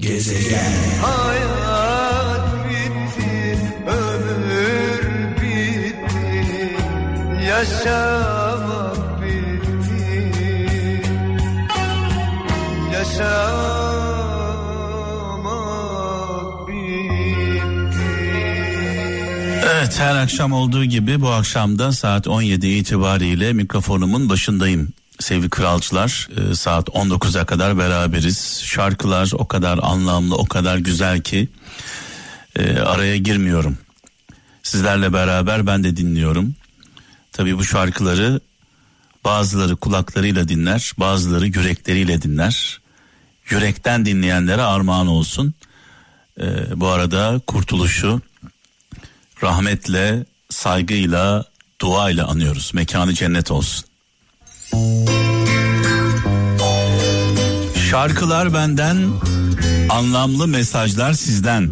Gezegen Hayat bitti, ömür bitti, yaşamak bitti, yaşamak bitti. Evet her akşam olduğu gibi bu akşam da saat 17 itibariyle mikrofonumun başındayım. Sevgili kralcılar e, saat 19'a kadar beraberiz. Şarkılar o kadar anlamlı o kadar güzel ki e, araya girmiyorum. Sizlerle beraber ben de dinliyorum. Tabii bu şarkıları bazıları kulaklarıyla dinler bazıları yürekleriyle dinler. Yürekten dinleyenlere armağan olsun. E, bu arada kurtuluşu rahmetle, saygıyla, duayla anıyoruz. Mekanı cennet olsun. Şarkılar benden, anlamlı mesajlar sizden.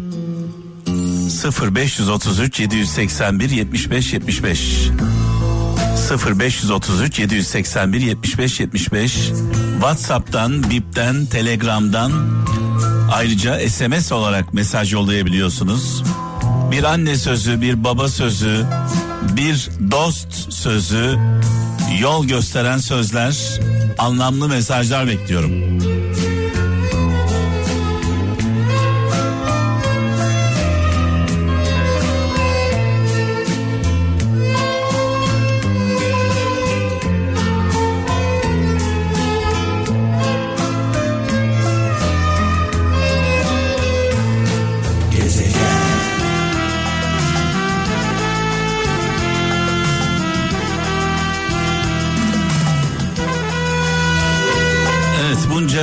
0533 781 75 75 0533 781 75 75 WhatsApp'tan, Bip'ten, Telegram'dan ayrıca SMS olarak mesaj yollayabiliyorsunuz. Bir anne sözü, bir baba sözü, bir dost sözü, yol gösteren sözler, anlamlı mesajlar bekliyorum.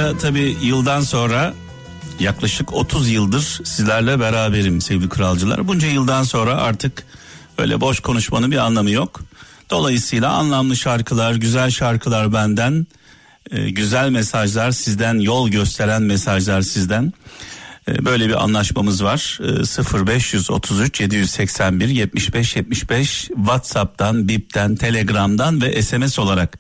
Bunca tabi yıldan sonra yaklaşık 30 yıldır sizlerle beraberim sevgili kralcılar. Bunca yıldan sonra artık öyle boş konuşmanın bir anlamı yok. Dolayısıyla anlamlı şarkılar, güzel şarkılar benden, e, güzel mesajlar sizden, yol gösteren mesajlar sizden. E, böyle bir anlaşmamız var. E, 0533 781 75 75 WhatsApp'tan, Bip'ten, Telegram'dan ve SMS olarak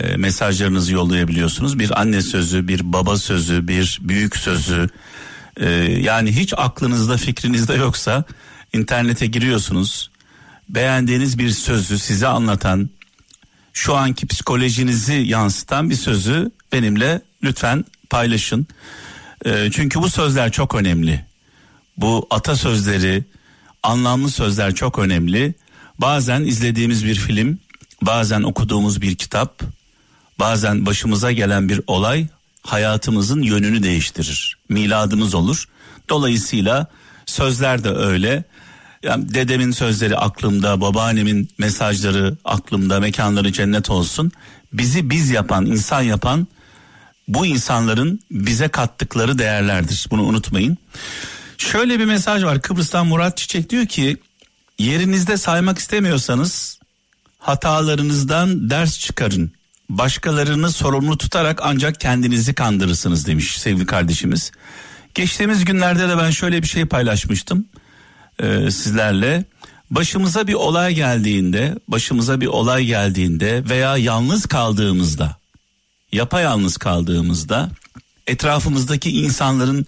e, mesajlarınızı yollayabiliyorsunuz. Bir anne sözü, bir baba sözü, bir büyük sözü. e, yani hiç aklınızda fikrinizde yoksa internete giriyorsunuz. Beğendiğiniz bir sözü size anlatan, şu anki psikolojinizi yansıtan bir sözü benimle lütfen paylaşın. E, çünkü bu sözler çok önemli. Bu atasözleri, anlamlı sözler çok önemli. Bazen izlediğimiz bir film, bazen okuduğumuz bir kitap, bazen başımıza gelen bir olay hayatımızın yönünü değiştirir. Miladımız olur. Dolayısıyla sözler de öyle. Yani dedemin sözleri aklımda, babaannemin mesajları aklımda, mekanları cennet olsun. Bizi biz yapan, insan yapan bu insanların bize kattıkları değerlerdir. Bunu unutmayın. Şöyle bir mesaj var. Kıbrıs'tan Murat Çiçek diyor ki yerinizde saymak istemiyorsanız hatalarınızdan ders çıkarın. Başkalarını sorumlu tutarak ancak kendinizi kandırırsınız demiş sevgili kardeşimiz. Geçtiğimiz günlerde de ben şöyle bir şey paylaşmıştım e, sizlerle. Başımıza bir olay geldiğinde, başımıza bir olay geldiğinde veya yalnız kaldığımızda, yapayalnız kaldığımızda, etrafımızdaki insanların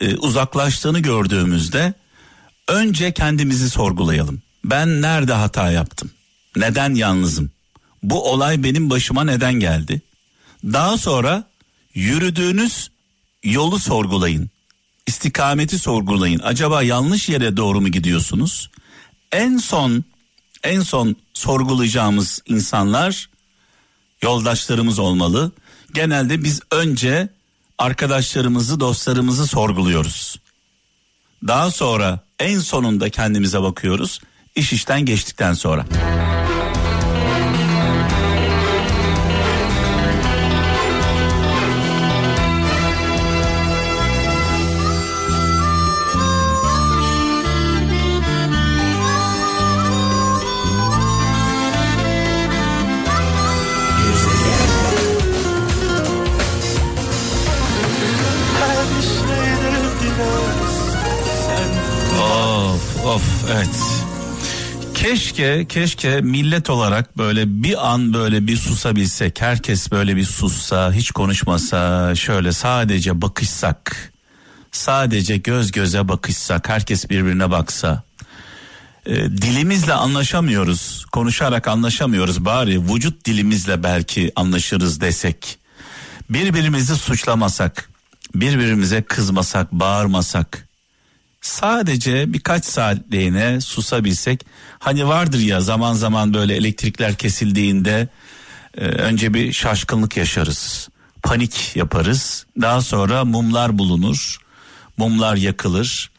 e, uzaklaştığını gördüğümüzde önce kendimizi sorgulayalım. Ben nerede hata yaptım? Neden yalnızım? Bu olay benim başıma neden geldi? Daha sonra yürüdüğünüz yolu sorgulayın. İstikameti sorgulayın. Acaba yanlış yere doğru mu gidiyorsunuz? En son en son sorgulayacağımız insanlar yoldaşlarımız olmalı. Genelde biz önce arkadaşlarımızı, dostlarımızı sorguluyoruz. Daha sonra en sonunda kendimize bakıyoruz. İş işten geçtikten sonra. Of evet. Keşke keşke millet olarak böyle bir an böyle bir susabilsek. Herkes böyle bir sussa, hiç konuşmasa, şöyle sadece bakışsak. sadece göz göze bakışsak, herkes birbirine baksa, e, dilimizle anlaşamıyoruz, konuşarak anlaşamıyoruz bari vücut dilimizle belki anlaşırız desek, birbirimizi suçlamasak, birbirimize kızmasak, bağırmasak, sadece birkaç saatliğine susabilsek, hani vardır ya zaman zaman böyle elektrikler kesildiğinde e, önce bir şaşkınlık yaşarız, panik yaparız, daha sonra mumlar bulunur, mumlar yakılır,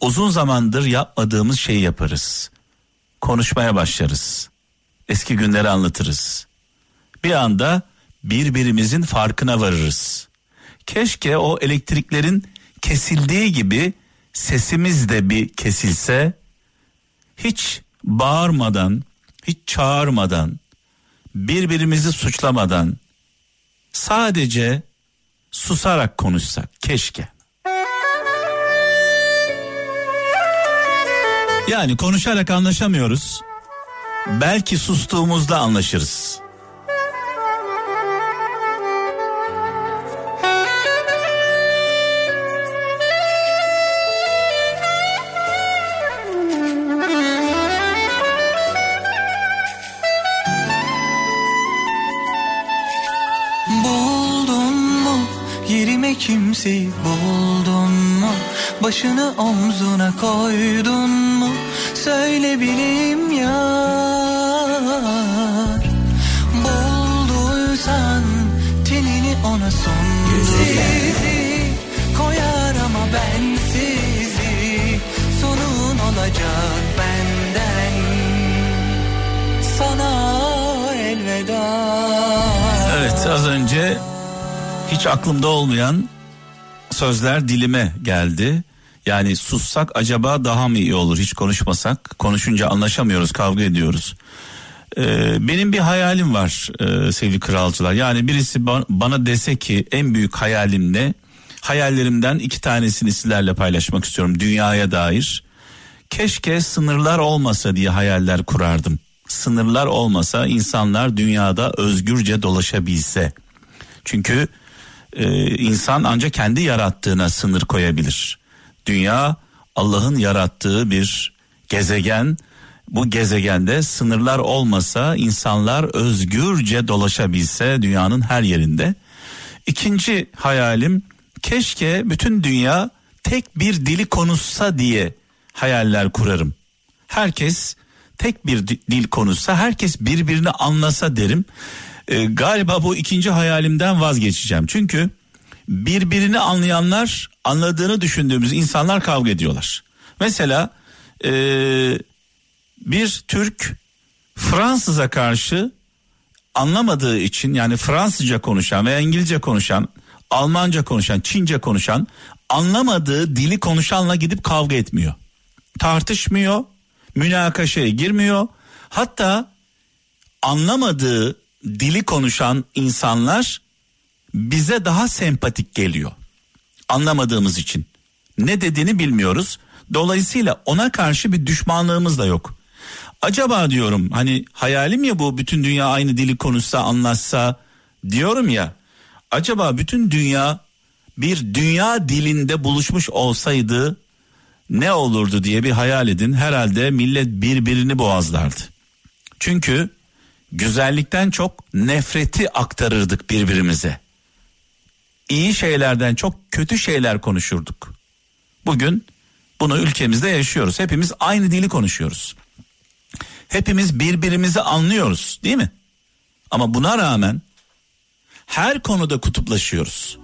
uzun zamandır yapmadığımız şeyi yaparız. Konuşmaya başlarız. Eski günleri anlatırız. Bir anda birbirimizin farkına varırız. Keşke o elektriklerin kesildiği gibi sesimiz de bir kesilse. Hiç bağırmadan, hiç çağırmadan, birbirimizi suçlamadan sadece susarak konuşsak keşke. Yani konuşarak anlaşamıyoruz. Belki sustuğumuzda anlaşırız. Başını omzuna koydun mu? Söyle bileyim yar. Bulduysan tenini ona son. Sizi koyar ama ben sizi. Sonun olacak benden. Sana elveda. Evet az önce hiç aklımda olmayan sözler dilime geldi. Yani sussak acaba daha mı iyi olur hiç konuşmasak? Konuşunca anlaşamıyoruz kavga ediyoruz. Ee, benim bir hayalim var e, sevgili kralcılar. Yani birisi ba- bana dese ki en büyük hayalim ne? Hayallerimden iki tanesini sizlerle paylaşmak istiyorum dünyaya dair. Keşke sınırlar olmasa diye hayaller kurardım. Sınırlar olmasa insanlar dünyada özgürce dolaşabilse. Çünkü e, insan ancak kendi yarattığına sınır koyabilir. Dünya Allah'ın yarattığı bir gezegen. Bu gezegende sınırlar olmasa insanlar özgürce dolaşabilse dünyanın her yerinde. İkinci hayalim keşke bütün dünya tek bir dili konuşsa diye hayaller kurarım. Herkes tek bir di- dil konuşsa, herkes birbirini anlasa derim. Ee, galiba bu ikinci hayalimden vazgeçeceğim. Çünkü birbirini anlayanlar, anladığını düşündüğümüz insanlar kavga ediyorlar. Mesela ee, bir Türk Fransız'a karşı anlamadığı için yani Fransızca konuşan veya İngilizce konuşan, Almanca konuşan, Çince konuşan anlamadığı dili konuşanla gidip kavga etmiyor. Tartışmıyor, münakaşaya girmiyor. Hatta anlamadığı dili konuşan insanlar bize daha sempatik geliyor. Anlamadığımız için. Ne dediğini bilmiyoruz. Dolayısıyla ona karşı bir düşmanlığımız da yok. Acaba diyorum hani hayalim ya bu bütün dünya aynı dili konuşsa anlaşsa diyorum ya. Acaba bütün dünya bir dünya dilinde buluşmuş olsaydı ne olurdu diye bir hayal edin. Herhalde millet birbirini boğazlardı. Çünkü güzellikten çok nefreti aktarırdık birbirimize. İyi şeylerden çok kötü şeyler konuşurduk. Bugün bunu ülkemizde yaşıyoruz. Hepimiz aynı dili konuşuyoruz. Hepimiz birbirimizi anlıyoruz, değil mi? Ama buna rağmen her konuda kutuplaşıyoruz.